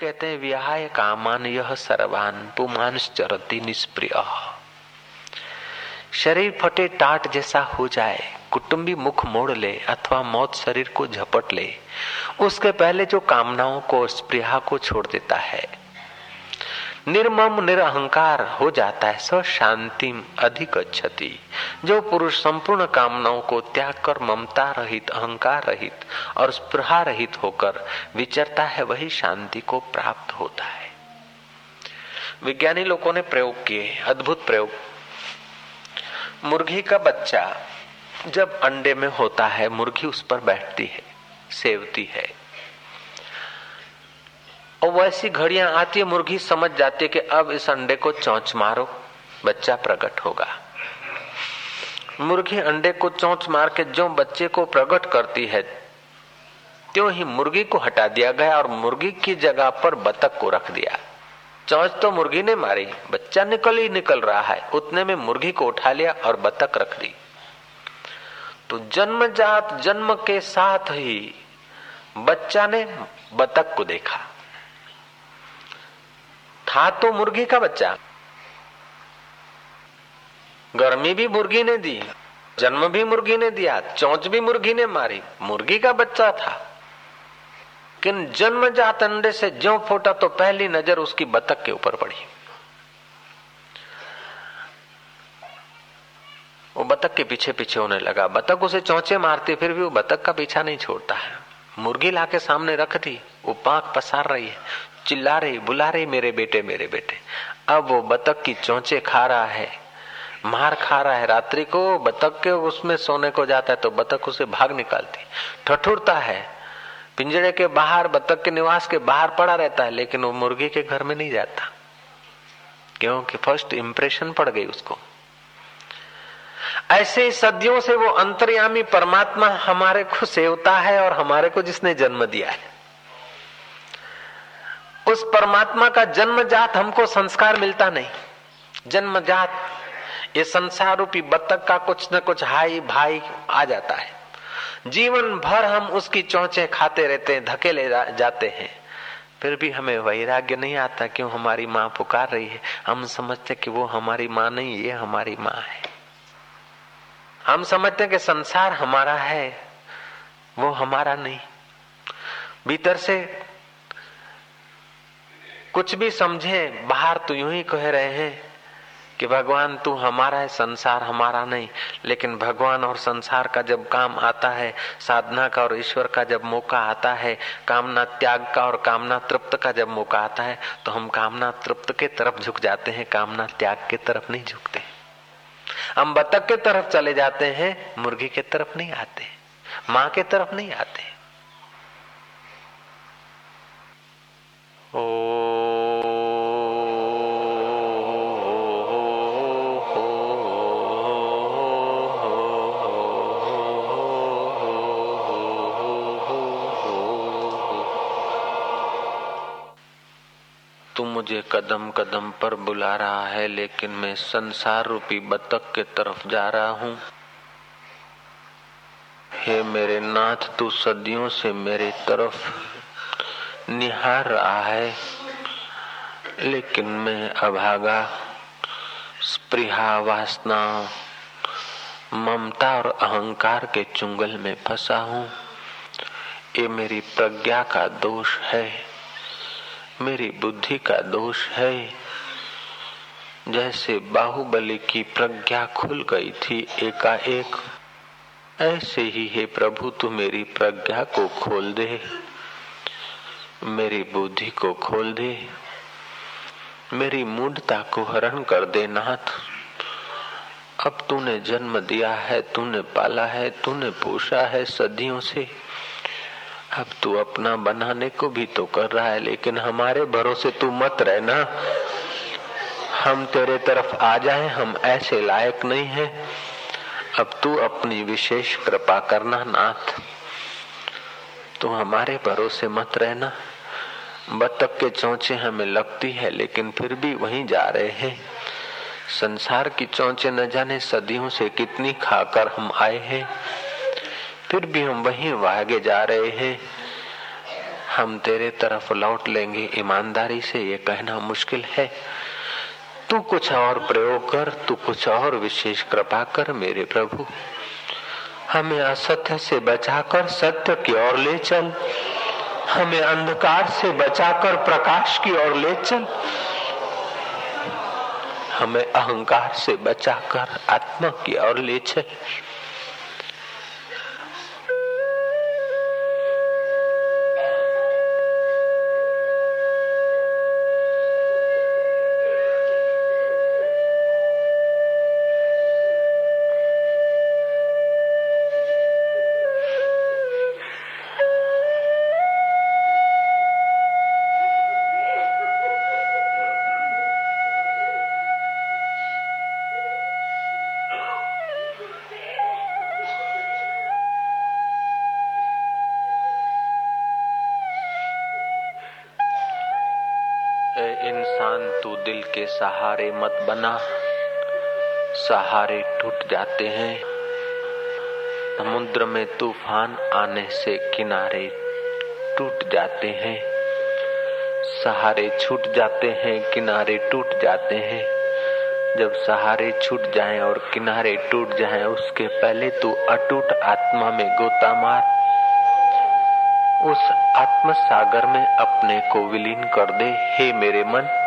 कहते हैं, विहाय कामान यह सर्वान पुमान चरती निष्प्रिय। शरीर फटे टाट जैसा हो जाए, कुटुंबी मुख मोड़ ले अथवा मौत शरीर को झपट ले, उसके पहले जो कामनाओं को स्प्रिया को छोड़ देता है निर्मम निरहंकार हो जाता है, स शांति अधिक क्षति जो पुरुष संपूर्ण कामनाओं को त्याग कर ममता रहित, अहंकार रहित और स्पृहा रहित होकर विचरता है, वही शांति को प्राप्त होता है। विज्ञानी लोगों ने प्रयोग किए, अद्भुत प्रयोग। मुर्गी का बच्चा जब अंडे में होता है, मुर्गी उस पर बैठती है, सेवती है। और वैसी घड़ियाँ आती है, मुर्गी समझ जाती है कि अब इस अंडे को चौंच मारो, बच्चा प्रकट होगा। मुर्गी अंडे को चौंच मार के जो बच्चे को प्रकट करती है, त्यों ही मुर्गी को हटा दिया गया और मुर्गी की जगह पर बतख को रख दिया। चौंच तो मुर्गी ने मारी, बच्चा निकल ही निकल रहा है, उतने में मुर्गी को उठा लिया और बतख रख दी। तो जन्मजात जन्म के साथ ही बच्चा ने बतख को देखा। था तो मुर्गी का बच्चा। गर्मी भी मुर्गी ने दी, जन्म भी मुर्गी ने दिया, चौंच भी मुर्गी ने मारी, मुर्गी का बच्चा था। किन जन्मजात अंडे से ज्यो फोटा तो पहली नज़र उसकी बतख के ऊपर पड़ी। वो बतख के पीछे पीछे होने लगा। बतख उसे चौंचे मारती, फिर भी वो बतख का पीछा नहीं छोड़ता है। मुर्गी लाके सामने रख दी, वो पाक पसार रही है। चिल्ला रही बुला रही मेरे बेटे मेरे बेटे। अब वो बतख की चौंचे खा रहा है, मार खा रहा है रात्रि को। बतख के उसमें सोने को जाता है तो बतख उसे भाग निकालती। ठठुरता है। पिंजरे के बाहर, बतख के निवास के बाहर पड़ा रहता है, लेकिन वो मुर्गी के घर में नहीं जाता। क्योंकि फ़र्स्ट इंप्रेशन पड़ गई उसको। ऐसे सदियों से वो अंतर्यामी परमात्मा हमारे को सेवता है और हमारे को जिसने जन्म दिया है। उस परमात्मा का जन्मजात हमको संस्कार मिलता नहीं। जन्मजात, ये संसार रूपी बत्तख का कुछ न कुछ हाई भाई आ जाता है। जीवन भर हम उसकी चौचे खाते रहते हैं, धकेले जाते हैं। फिर भी हमें वैराग्य नहीं आता क्यों हमारी माँ पुकार रही है। हम समझते कि वो हमारी माँ नहीं, ये हमारी माँ है। हम समझते कि संसार हमारा है, वो हमारा नहीं। भीतर से कुछ भी समझे, बाहर तो यूँ ही कह रहे हैं कि भगवान, तू हमारा है, संसार हमारा नहीं। लेकिन भगवान और संसार का जब काम आता है, साधना का और ईश्वर का जब मौका आता है, कामना त्याग का और कामना तृप्त का जब मौका आता है तो हम कामना तृप्त के तरफ़ झुक जाते हैं, कामना त्याग के तरफ़ नहीं झुकते। हम बतख के तरफ़ चले जाते हैं, मुर्गी के तरफ़ नहीं आते, माँ के तरफ़ नहीं आते। ओ मुझे कदम कदम पर बुला रहा है, लेकिन मैं संसार रूपी बतख के तरफ़ जा रहा हूँ। हे मेरे नाथ, तू सदियों से मेरे तरफ़ निहार रहा है, लेकिन मैं अभागा स्प्रिहा वासना, ममता और अहंकार के चुंगल में फंसा हूँ। ये मेरी प्रज्ञा का दोष है। मेरी बुद्धि का दोष है। जैसे बाहुबली की प्रज्ञा खुल गई थी एकाएक, ऐसे ही है प्रभु, तू मेरी प्रज्ञा को खोल दे। मेरी बुद्धि को खोल दे। मेरी मूढ़ता को हरण कर दे नाथ। अब तूने जन्म दिया है, तूने पाला है, तूने पोषा है सदियों से। अब तू अपना बनाने को भी तो कर रहा है, लेकिन हमारे भरोसे तू मत रहना। हम तेरे तरफ़ आ जाए, हम ऐसे लायक नहीं है। अब तू अपनी विशेष कृपा करना, नाथ। तू हमारे भरोसे मत रहना। बतख के चौचे हमें लगती है, लेकिन फिर भी वहीं जा रहे हैं। संसार की चौचे न जाने सदियों से कितनी खाकर हम आए हैं। फिर भी हम वहीं भागे जा रहे हैं। हम तेरे तरफ़ लौट लेंगे। ईमानदारी से ये कहना मुश्किल है। तू कुछ और प्रयोग कर, तू कुछ और विशेष कृपा कर मेरे प्रभु। हमें असत्य से बचाकर, सत्य की ओर ले चल। हमें अंधकार से बचाकर, प्रकाश की ओर ले चल। हमें अहंकार से बचाकर, आत्मा की ओर ले चल। दिल के सहारे मत बना। सहारे टूट जाते हैं। समुद्र में तूफ़ान आने से किनारे टूट जाते हैं। सहारे छूट जाते हैं, किनारे टूट जाते हैं। जब सहारे छूट जाएँ और किनारे टूट जाएँ, उसके पहले तू अटूट आत्मा में गोता मार। उस आत्म सागर में अपने को विलीन कर दे। हे मेरे मन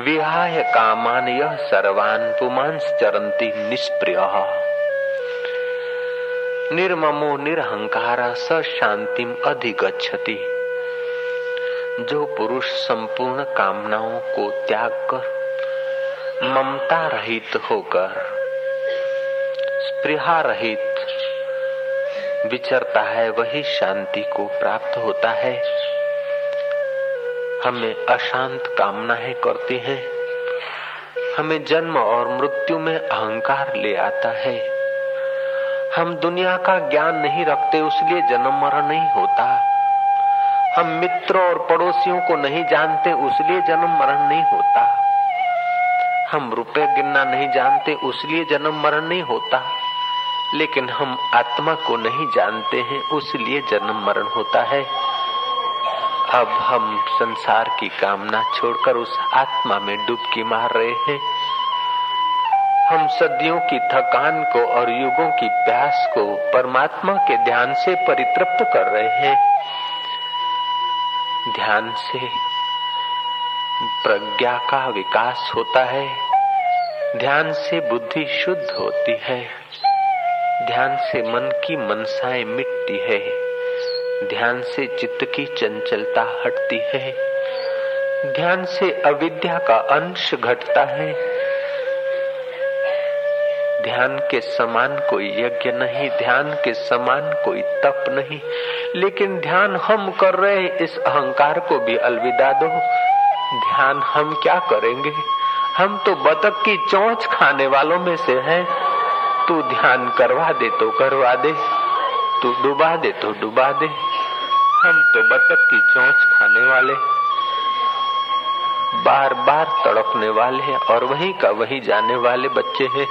विहाय कामान यह सर्वान पुमांस चरंती निष्प्रिय। निर्ममो निरहंकार स शांतिम अधिगछति जो पुरुष संपूर्ण कामनाओं को त्याग कर, ममता रहित होकर, स्पृहा रहित, विचरता है वही शांति को प्राप्त होता है। हमें अशांत कामनाएँ करती हैं। हमें जन्म और मृत्यु में अहंकार ले आता है। हम दुनिया का ज्ञान नहीं रखते, उसलिए जन्म मरण नहीं होता। हम मित्र और पड़ोसियों को नहीं जानते, उसलिए जन्म मरण नहीं होता। हम रुपए गिनना नहीं जानते, उसलिए जन्म मरण नहीं होता। लेकिन हम आत्मा को नहीं जानते हैं, उसलिए जन्म मरण होता है। अब हम संसार की कामना छोड़कर उस आत्मा में डुबकी मार रहे हैं। हम सदियों की थकान को और युगों की प्यास को परमात्मा के ध्यान से परितृप्त कर रहे हैं। ध्यान से प्रज्ञा का विकास होता है। ध्यान से बुद्धि शुद्ध होती है। ध्यान से मन की मनसाएँ मिटती है। ध्यान से चित्त की चंचलता हटती है। ध्यान से अविद्या का अंश घटता है। ध्यान के समान कोई यज्ञ नहीं, ध्यान के समान कोई तप नहीं। लेकिन ध्यान हम कर रहे हैं, इस अहंकार को भी अलविदा दो। ध्यान हम क्या करेंगे? हम तो बतख की चोंच खाने वालों में से हैं। तू ध्यान करवा दे तो करवा दे, तू डुबा दे तो डुबा दे। हम तो बतख की चोंच खाने वाले बार बार तड़पने वाले और वही का वही जाने वाले बच्चे हैं।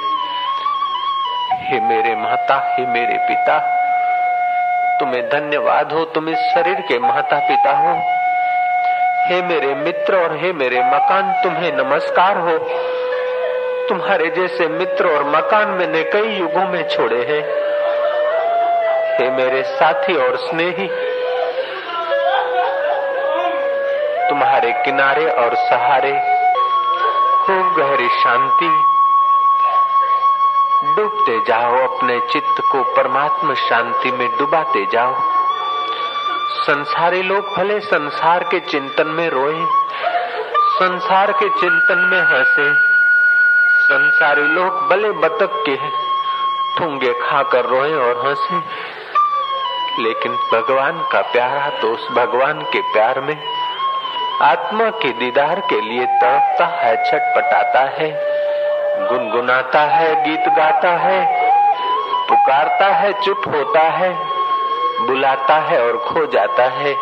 हे मेरे माता, हे मेरे पिता, तुम्हें धन्यवाद हो, तुम इस शरीर के माता पिता हो। हे मेरे मित्र और हे मेरे मकान, तुम्हें नमस्कार हो। तुम्हारे जैसे मित्र और मकान मैंने कई युगों में छोड़े हैं। हे मेरे साथी और स्नेही तुम्हारे किनारे और सहारे खूब गहरी शांति। डूबते जाओ अपने चित्त को, परमात्मा शांति में डुबाते जाओ। संसारी लोग भले संसार के चिंतन में रोए, संसार के चिंतन में हंसे। संसारी लोग भले बतक के ठूँगे खाकर रोए और हंसे। लेकिन भगवान का प्यारा तो उस भगवान के प्यार में आत्मा के दीदार के लिए तड़पता है, छटपटाता है, गुनगुनाता है, गीत गाता है, पुकारता है, चुप होता है, बुलाता है और खो जाता है।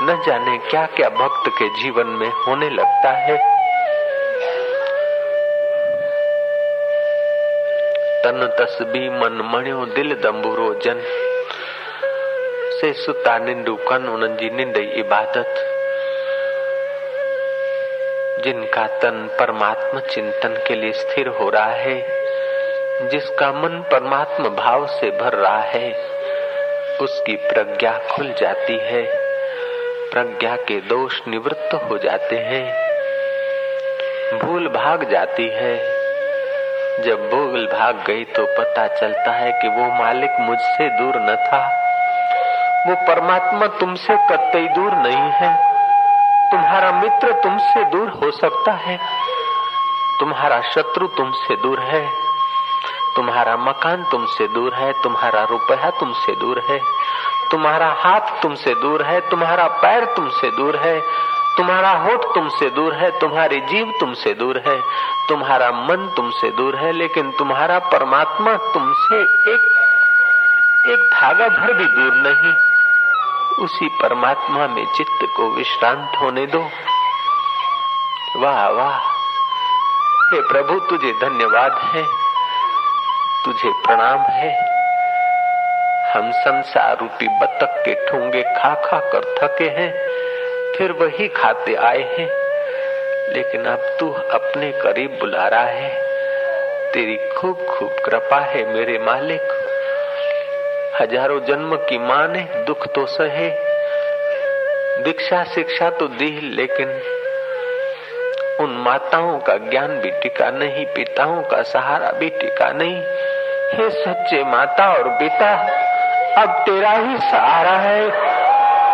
न जाने क्या क्या भक्त के जीवन में होने लगता है। तन तस्बी मन मणियो, दिल दम्बुरो जन। से सुता निंडू कन उन्हनि जी निंड इबादत। जिनका तन परमात्मा चिंतन के लिए स्थिर हो रहा है, जिसका मन परमात्मा भाव से भर रहा है, उसकी प्रज्ञा खुल जाती है। प्रज्ञा के दोष निवृत्त हो जाते हैं। भूल भाग जाती है। जब भूल भाग गई तो पता चलता है कि वो मालिक मुझसे दूर न था। वो परमात्मा तुमसे कतई दूर नहीं है। तुम्हारा मित्र तुमसे दूर हो सकता है। तुम्हारा शत्रु तुमसे दूर है। तुम्हारा मकान तुमसे दूर है। तुम्हारा रुपया तुमसे दूर है। तुम्हारा हाथ तुमसे दूर है। तुम्हारा पैर तुमसे दूर है। तुम्हारा होठ तुमसे दूर है। तुम्हारी जीव तुमसे दूर है। तुम्हारा मन तुमसे दूर है। लेकिन तुम्हारा परमात्मा तुमसे एक एक धागा भर भी दूर नहीं। उसी परमात्मा में चित्त को विश्रांत होने दो। वाह वाह। हे प्रभु, तुझे धन्यवाद है। तुझे प्रणाम है। हम संसार रूपी बतख के ठूँगे खा खा कर थके हैं। फिर वही खाते आए हैं। लेकिन अब तू अपने करीब बुला रहा है। तेरी खूब खूब कृपा है मेरे मालिक। हज़ारों जन्म की माँ ने दुख तो सहे। दीक्षा शिक्षा तो दी, लेकिन उन माताओं का ज्ञान भी टिका नहीं, पिताओं का सहारा भी टिका नहीं। हे सच्चे माता और पिता, अब तेरा ही सहारा है,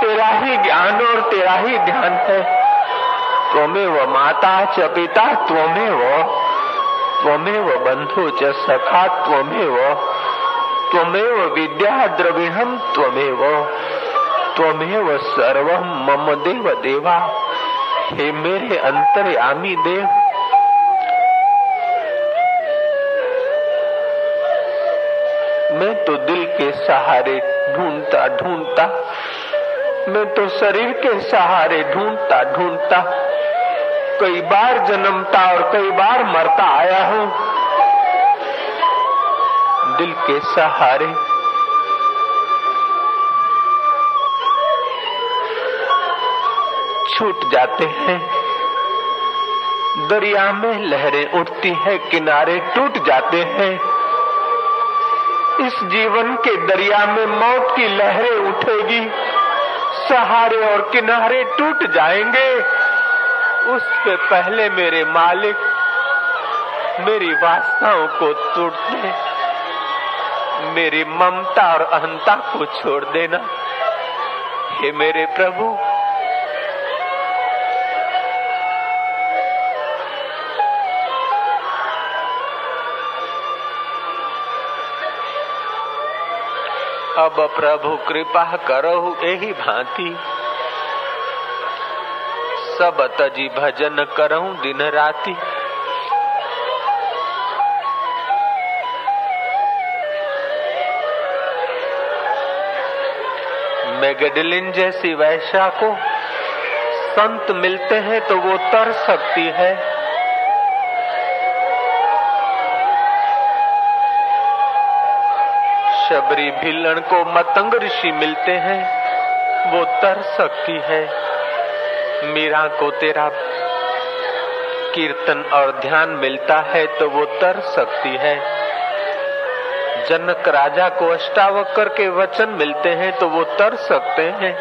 तेरा ही ज्ञान और तेरा ही ध्यान है। त्वमे वो माता च पिता, त्वमे वो बंधु च सखा, त्वमे वो त्वमे वो विद्या द्रविणम त्वमे वो त्वमे सर्व मम देव देवा हे मेरे अंतर्यामी देव। मैं तो दिल के सहारे ढूंढता ढूंढता, मैं तो शरीर के सहारे ढूंढता ढूंढता, कई बार जन्मता और कई बार मरता आया हूँ। दिल के सहारे। छूट जाते हैं। दरिया में लहरें उठती है, किनारे टूट जाते हैं। इस जीवन के दरिया में मौत की लहरें उठेगी। सहारे और किनारे टूट जाएँगे। उससे पहले मेरे मालिक मेरी वासनाओं को तोड़ दे मेरी ममता और अहंता को छोड़ देना। हे मेरे प्रभु। अब प्रभु कृपा करो यही भांति। सब तजी भजन करूँ दिन राति। मेगडलिन जैसी वैश्या को संत मिलते हैं तो वो तर सकती है। शबरी भिलन को मतंग ऋषि मिलते हैं, वो तर सकती है। मीरा को तेरा कीर्तन और ध्यान मिलता है तो वो तर सकती है। जनक राजा को अष्टावक्र के वचन मिलते हैं तो वो तर सकते हैं।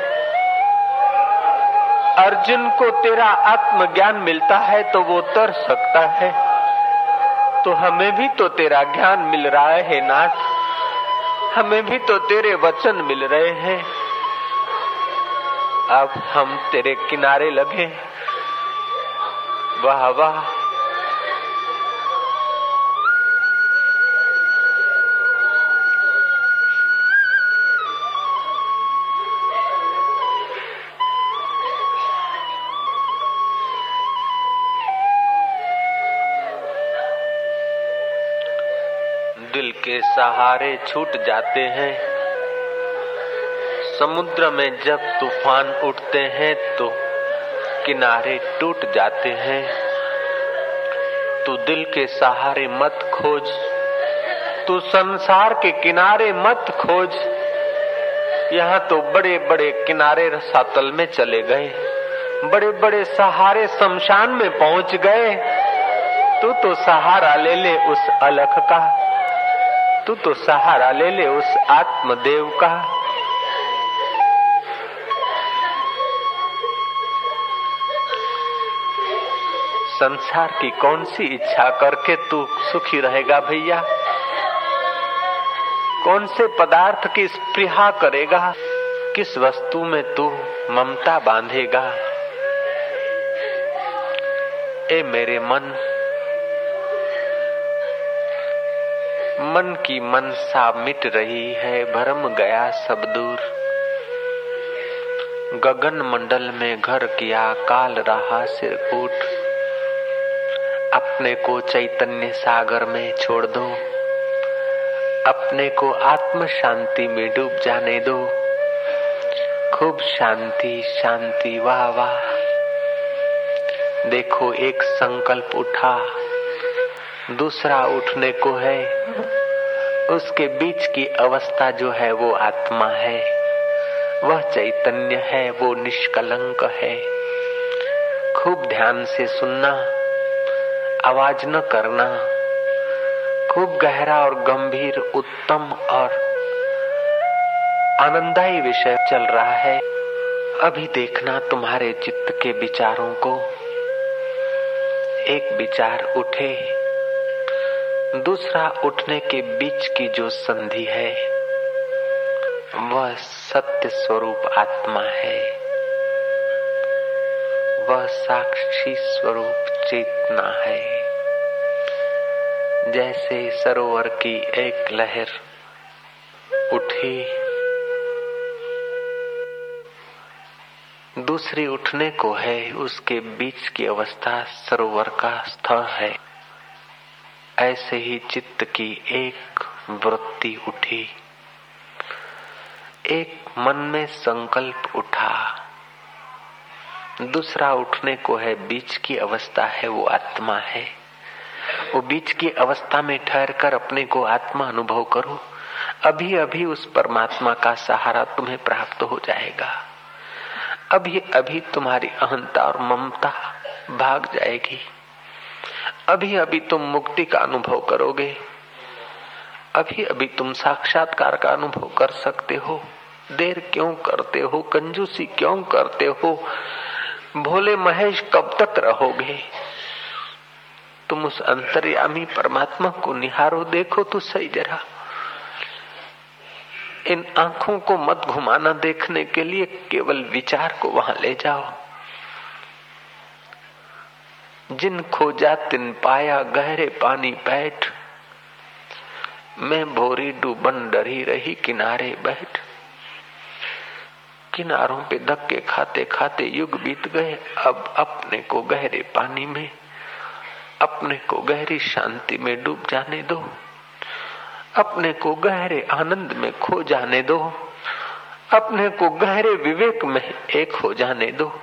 अर्जुन को तेरा आत्मज्ञान मिलता है तो वो तर सकता है। तो हमें भी तो तेरा ज्ञान मिल रहा है नाथ। हमें भी तो तेरे वचन मिल रहे हैं। अब हम तेरे किनारे लगे। वाह वाह। के सहारे छूट जाते हैं। समुद्र में जब तूफ़ान उठते हैं तो किनारे टूट जाते हैं। तू दिल के सहारे मत खोज, तू संसार के किनारे मत खोज। यहाँ तो बड़े बड़े किनारे रसातल में चले गए बड़े बड़े सहारे शमशान में पहुँच गए। तू तो सहारा ले ले उस अलख का तू तो सहारा ले ले उस आत्मदेव का। संसार की कौन सी इच्छा करके तू सुखी रहेगा भैया? कौन से पदार्थ की स्पृहा करेगा? किस वस्तु में तू ममता बांधेगा? ए मेरे मन मन की मनसा मिट रही है, भरम गया सब दूर। गगन मंडल में घर किया काल रहा सिर उठ अपने को चैतन्य सागर में छोड़ दो। अपने को आत्म शांति में डूब जाने दो। खूब शांति शांति, वाह वाह। देखो एक संकल्प उठा, दूसरा उठने को है। उसके बीच की अवस्था जो है वो आत्मा है। वह चैतन्य है, वो निष्कलंक है। खूब ध्यान से सुनना, आवाज़ न करना, खूब गहरा और गंभीर, उत्तम और आनंदाई विषय चल रहा है। अभी देखना तुम्हारे चित्त के विचारों को। एक विचार उठे। दूसरा उठने के बीच की जो संधि है, वह सत्य स्वरूप आत्मा है। वह साक्षी स्वरूप चेतना है। जैसे सरोवर की एक लहर उठी, दूसरी उठने को है, उसके बीच की अवस्था सरोवर का स्थल है। ऐसे ही चित्त की एक वृत्ति उठी। एक मन में संकल्प उठा। दूसरा उठने को है, बीच की अवस्था है, वो आत्मा है। वो बीच की अवस्था में ठहर कर अपने को आत्मा अनुभव करो। अभी अभी उस परमात्मा का सहारा तुम्हें प्राप्त हो जाएगा। अभी अभी तुम्हारी अहंता और ममता भाग जाएगी। अभी अभी तुम मुक्ति का अनुभव करोगे। अभी अभी तुम साक्षात्कार का अनुभव कर सकते हो। देर क्यों करते हो? कंजूसी क्यों करते हो? भोले महेश कब तक रहोगे? तुम उस अंतर्यामी परमात्मा को निहारो, देखो तो सही जरा। इन आँखों को मत घुमाना देखने के लिए केवल विचार को वहाँ ले जाओ। जिन खोजा तिन पाया गहरे पानी बैठ। मैं भोरी डूबन डरी रही किनारे बैठ। किनारों पे धक्के खाते खाते युग बीत गए। अब अपने को गहरे पानी में, अपने को गहरी शांति में डूब जाने दो। अपने को गहरे आनंद में खो जाने दो। अपने को गहरे विवेक में एक हो जाने दो।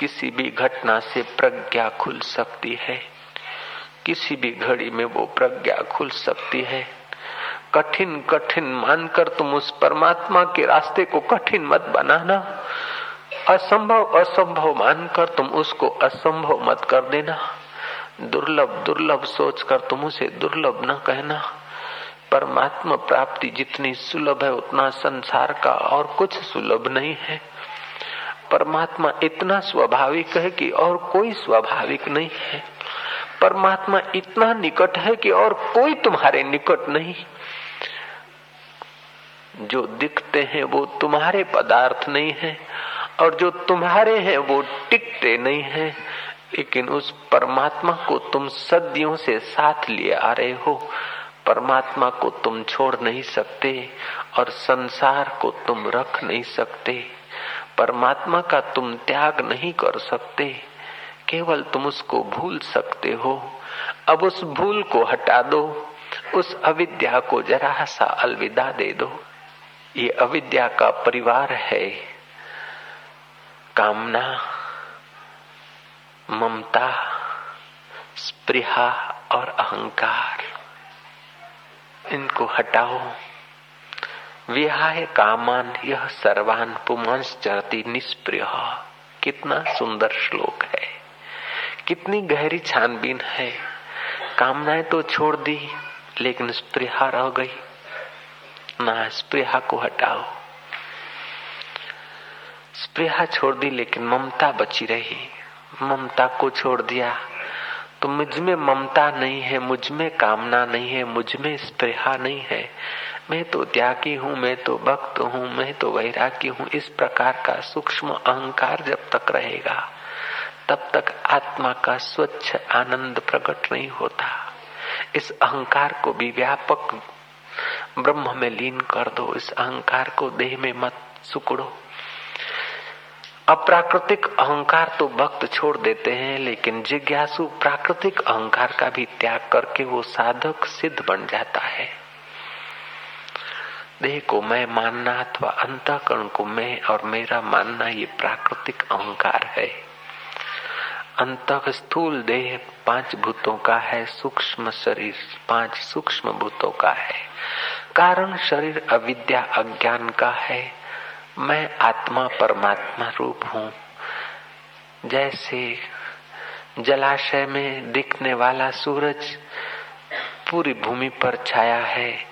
किसी भी घटना से प्रज्ञा खुल सकती है। किसी भी घड़ी में वो प्रज्ञा खुल सकती है। कठिन कठिन मानकर तुम उस परमात्मा के रास्ते को कठिन मत बनाना। असंभव असंभव मानकर तुम उसको असंभव मत कर देना। दुर्लभ दुर्लभ सोचकर तुम उसे दुर्लभ न कहना। परमात्मा प्राप्ति जितनी सुलभ है, उतना संसार का और कुछ सुलभ नहीं है। परमात्मा इतना स्वाभाविक है कि और कोई स्वाभाविक नहीं है। परमात्मा इतना निकट है कि और कोई तुम्हारे निकट नहीं। जो दिखते हैं वो तुम्हारे पदार्थ नहीं है, और जो तुम्हारे हैं वो टिकते नहीं है। लेकिन उस परमात्मा को तुम सदियों से साथ लिए आ रहे हो। परमात्मा को तुम छोड़ नहीं सकते, और संसार को तुम रख नहीं सकते। परमात्मा का तुम त्याग नहीं कर सकते। केवल तुम उसको भूल सकते हो। अब उस भूल को हटा दो। उस अविद्या को जरा सा अलविदा दे दो। ये अविद्या का परिवार है। कामना, ममता, स्पृहा और अहंकार। इनको हटाओ। विहाय कामान यह सर्वान पुमांस चरती निष्प्रिय। कितना सुंदर श्लोक है। कितनी गहरी छानबीन है। कामनाएँ तो छोड़ दी, लेकिन स्प्रिया रह गई। ना स्प्रिया को हटाओ। स्प्रिया छोड़ दी, लेकिन ममता बची रही। ममता को छोड़ दिया। तो मुझमें ममता नहीं है, मुझमें कामना नहीं है, मुझमें स्प्रेहा नहीं है। मैं तो त्यागी हूँ, मैं तो भक्त हूँ, मैं तो वैरागी हूँ। इस प्रकार का सूक्ष्म अहंकार जब तक रहेगा, तब तक आत्मा का स्वच्छ आनंद प्रकट नहीं होता। इस अहंकार को भी व्यापक ब्रह्म में लीन कर दो, इस अहंकार को देह में मत सुकड़ो। अप्राकृतिक अहंकार तो भक्त छोड़ देते हैं, लेकिन जिज्ञासु प्राकृतिक अहंकार का भी त्याग करके वो साधक सिद्ध बन जाता है। देह को मैं मानना अथवा अंतकरण को मैं और मेरा मानना ये प्राकृतिक अहंकार है। अंत स्थूल देह पाँच भूतों का है, सूक्ष्म शरीर पाँच सूक्ष्म भूतों का है। कारण शरीर अविद्या अज्ञान का है। मैं आत्मा परमात्मा रूप हूँ। जैसे जलाशय में दिखने वाला सूरज पूरी भूमि पर छाया है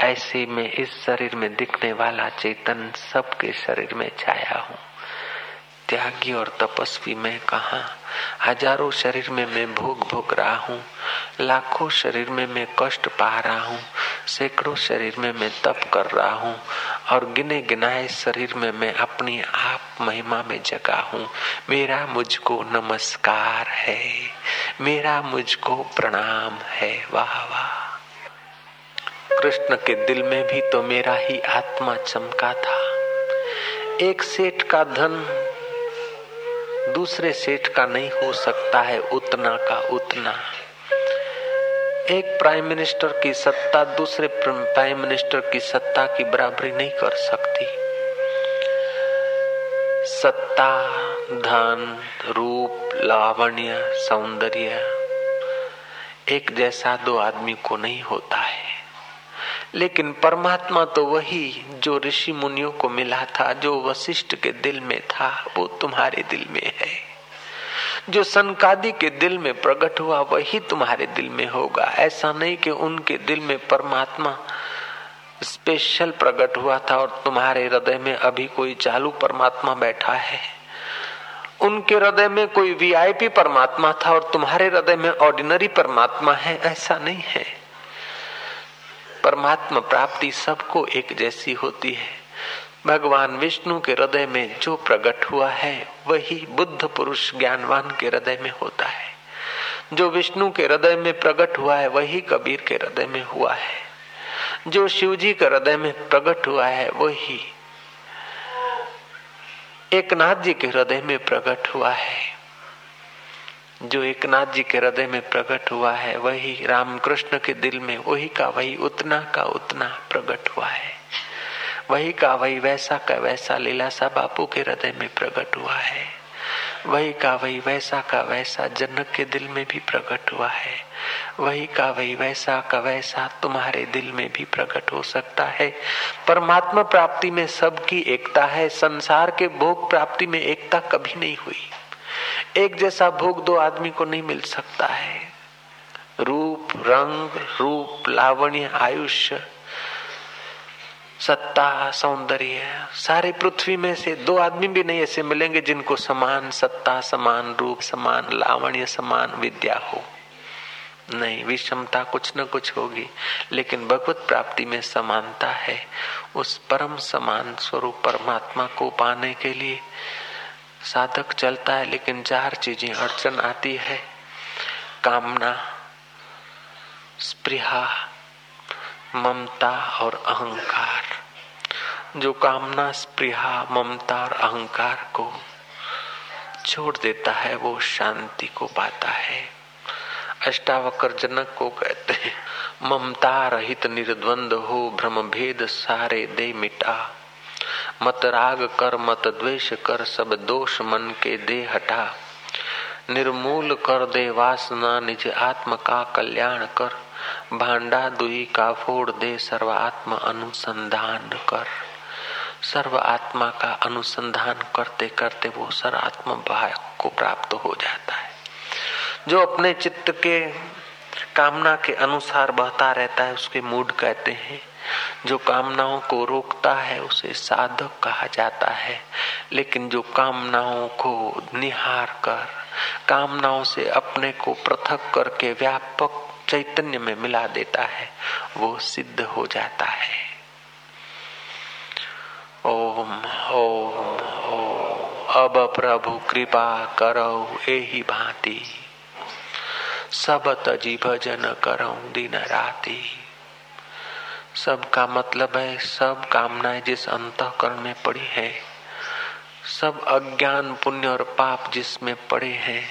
ऐसे में इस शरीर में दिखने वाला चेतन सबके शरीर में छाया हूँ। त्यागी और तपस्वी में कहा? हज़ारों शरीर में मैं भोग भोग रहा हूँ। लाखों शरीर में मैं कष्ट पा रहा हूँ। सैकड़ों शरीर में मैं तप कर रहा हूँ। और गिने गिनाए शरीर में मैं अपनी आप महिमा में जगा हूँ। मेरा मुझको नमस्कार है। मेरा मुझको प्रणाम है। वाह वाह। कृष्ण के दिल में भी तो मेरा ही आत्मा चमका था। एक सेठ का धन दूसरे सेठ का नहीं हो सकता है उतना का उतना। एक प्राइम मिनिस्टर की सत्ता दूसरे प्राइम मिनिस्टर की सत्ता की बराबरी नहीं कर सकती। सत्ता, धन, रूप, लावण्य, सौंदर्य एक जैसा दो आदमी को नहीं होता है। लेकिन परमात्मा तो वही जो ऋषि मुनियों को मिला था, जो वशिष्ठ के दिल में था, वो तुम्हारे दिल में है। जो सनकादि के दिल में प्रकट हुआ, वही तुम्हारे दिल में होगा। ऐसा नहीं कि उनके दिल में परमात्मा स्पेशल प्रकट हुआ था और तुम्हारे हृदय में अभी कोई चालू परमात्मा बैठा है। उनके हृदय में कोई वीआईपी परमात्मा था और तुम्हारे हृदय में ऑर्डिनरी परमात्मा है, ऐसा नहीं है। परमात्मा प्राप्ति सबको एक जैसी होती है। भगवान विष्णु के हृदय में जो प्रकट हुआ है, वही बुद्ध पुरुष ज्ञानवान के हृदय में होता है। जो विष्णु के हृदय में प्रकट हुआ है, वही कबीर के हृदय में हुआ है। जो शिव जी के हृदय में प्रकट हुआ है, वही एक नाथ जी के हृदय में प्रकट हुआ है। जो एक नाथ जी के हृदय में प्रकट हुआ है, वही रामकृष्ण के दिल में, वही का वही, उतना का उतना प्रकट हुआ है। वही का वही, वैसा का वैसा लीलासा बापू के हृदय में प्रकट हुआ है। वही का वही, वैसा का वैसा जनक के दिल में भी प्रकट हुआ है। वही का वही, वैसा का वैसा तुम्हारे दिल में भी प्रकट हो सकता है। परमात्मा प्राप्ति में सबकी एकता है, संसार के भोग प्राप्ति में एकता कभी नहीं हुई। एक जैसा भोग दो आदमी को नहीं मिल सकता है। रूप, रंग, रूप, लावण्य, आयुष्य, सत्ता, सौंदर्य, सारी पृथ्वी में से दो आदमी भी नहीं ऐसे मिलेंगे जिनको समान सत्ता, समान रूप, समान लावण्य, समान विद्या हो। नहीं, विषमता कुछ न कुछ होगी, लेकिन भगवत प्राप्ति में समानता है। उस परम समान स्वरूप परमात्मा को पाने के लिए साधक चलता है, लेकिन चार चीज़ें, अड़चन आती है। कामना स्प्रिया ममता और अहंकार। जो कामना स्प्रिया ममता और अहंकार को छोड़ देता है, वो शांति को पाता है। अष्टावकर जनक को कहते हैं, ममता रहित निर्द्वंद हो भ्रम भेद सारे दे मिटा। मत राग कर, मत द्वेष कर, सब दोष मन के दे हटा। निर्मूल कर दे वासना, निज आत्म का कल्याण कर। भांडा दुई का फोड़ दे, सर्वात्म अनुसंधान कर। सर्व आत्मा का अनुसंधान करते करते वो सर्वात्म भाव को प्राप्त हो जाता है। जो अपने चित्त के कामना के अनुसार बहता रहता है, उसके मूड कहते हैं जो कामनाओं को रोकता है, उसे साधक कहा जाता है। लेकिन जो कामनाओं को निहार कर, कामनाओं से अपने को पृथक करके व्यापक चैतन्य में मिला देता है, वो सिद्ध हो जाता है। ओम ओम ओम। अब प्रभु कृपा करो यही भांति। सब तजी भजन करो दिन राती। सबका मतलब है, सब कामनाएँ जिस अंतकरण में पड़ी है, सब अज्ञान, पुण्य और पाप जिसमें पड़े हैं,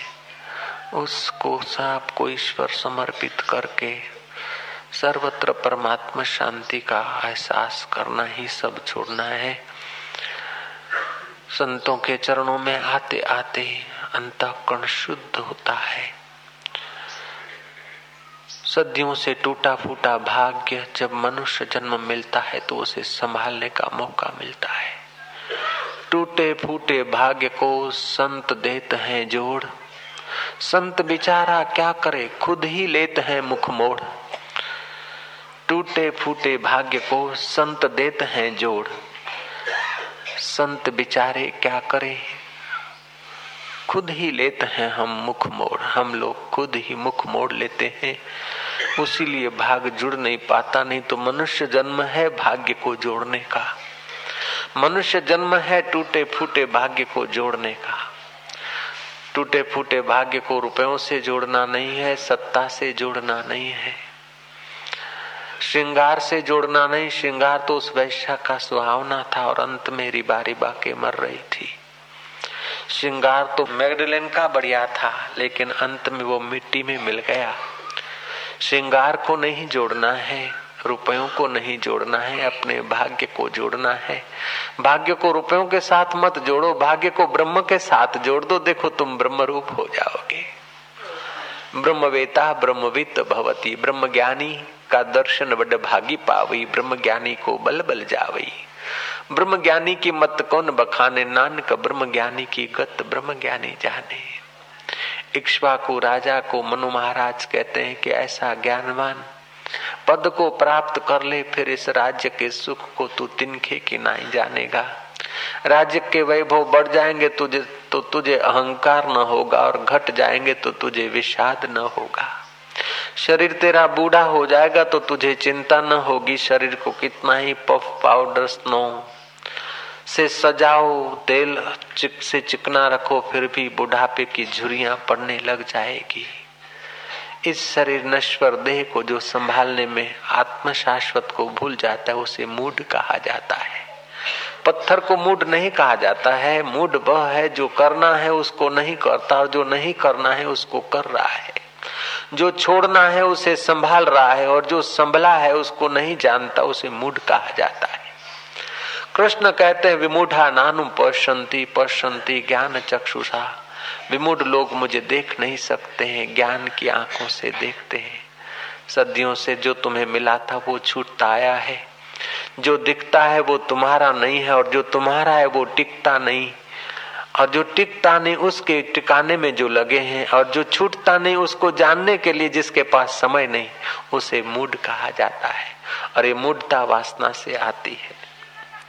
उसको सबको ईश्वर समर्पित करके सर्वत्र परमात्मा शांति का एहसास करना ही सब छोड़ना है। संतों के चरणों में आते आते अंतकरण शुद्ध होता है। सदियों से टूटा फूटा भाग्य जब मनुष्य जन्म मिलता है तो उसे संभालने का मौका मिलता है। टूटे फूटे भाग्य को संत देते हैं जोड़। संत बिचारा क्या करे, खुद ही लेते हैं मुख मोड़ टूटे फूटे भाग्य को संत देते हैं जोड़। संत बिचारे क्या करे, खुद ही लेते हैं हम मुख मोड़ हम लोग खुद ही मुख मोड़ लेते हैं। उसीलिए भाग जुड़ नहीं पाता, नहीं तो मनुष्य जन्म है भाग्य को जोड़ने का। मनुष्य जन्म है टूटे फूटे भाग्य को जोड़ने का। टूटे फूटे भाग्य को रुपयों से जोड़ना नहीं है, सत्ता से जोड़ना नहीं है। श्रृंगार से जोड़ना नहीं, श्रृंगार तो उस वैश्या का सुहावना था और अंत में रिबा रिबा के मर रही थी। श्रृंगार तो मैगडलेन का बढ़िया था, लेकिन अंत में वो मिट्टी में मिल गया। श्रृंगार को नहीं जोड़ना है, रुपयों को नहीं जोड़ना है, अपने भाग्य को जोड़ना है। भाग्य को रुपयों के साथ मत जोड़ो, भाग्य को ब्रह्म के साथ जोड़ दो। देखो तुम ब्रह्म रूप हो जाओगे। ब्रह्मवेता, ब्रह्मवित भवती ब्रह्म ज्ञानी का दर्शन बड भागी पावी ब्रह्म ज्ञानी को बल बल जावई। ब्रह्म ज्ञानी की मत कौन बखाने, नानक ब्रह्म ज्ञानी की गत ब्रह्म ज्ञानी जाने। इक्ष्वाकु राजा को मनु महाराज कहते हैं कि ऐसा ज्ञानवान, पद को प्राप्त कर ले, फिर इस राज्य के सुख को तू तिनखे की नहीं जानेगा। राज्य के वैभव बढ़ जाएँगे, तुझे तो तुझे अहंकार न होगा, और घट जाएँगे तो तुझे विषाद न होगा। शरीर तेरा बूढ़ा हो जाएगा तो तुझे चिंता न होगी, शरीर को कितना ही पफ पाउडर स्नो से सजाओ, तेल चिक से चिकना रखो, फिर भी बुढ़ापे की झुरियाँ पड़ने लग जाएगी। इस शरीर नश्वर देह को जो संभालने में आत्म शाश्वत को भूल जाता है, उसे मूड कहा जाता है। पत्थर को मूड नहीं कहा जाता है। मूड वह है जो करना है, उसको नहीं करता, और जो नहीं करना है, उसको कर रहा है। जो छोड़ना है, उसे संभाल रहा है, और जो संभला है, उसको नहीं जानता, उसे मूड कहा जाता है। कृष्ण कहते हैं, विमूढ़ा नानु पश्यंती पश्यंती ज्ञान चक्षुषा। विमूढ़ लोग मुझे देख नहीं सकते हैं, ज्ञान की आँखों से देखते हैं। सदियों से जो तुम्हें मिला था, वो छूटता आया है। जो दिखता है, वो तुम्हारा नहीं है, और जो तुम्हारा है, वो टिकता नहीं। और जो टिकता नहीं, उसके टिकाने में जो लगे हैं, और जो छूटता नहीं, उसको जानने के लिए जिसके पास समय नहीं, उसे मूड कहा जाता है। और ये मूडता वासना से आती है।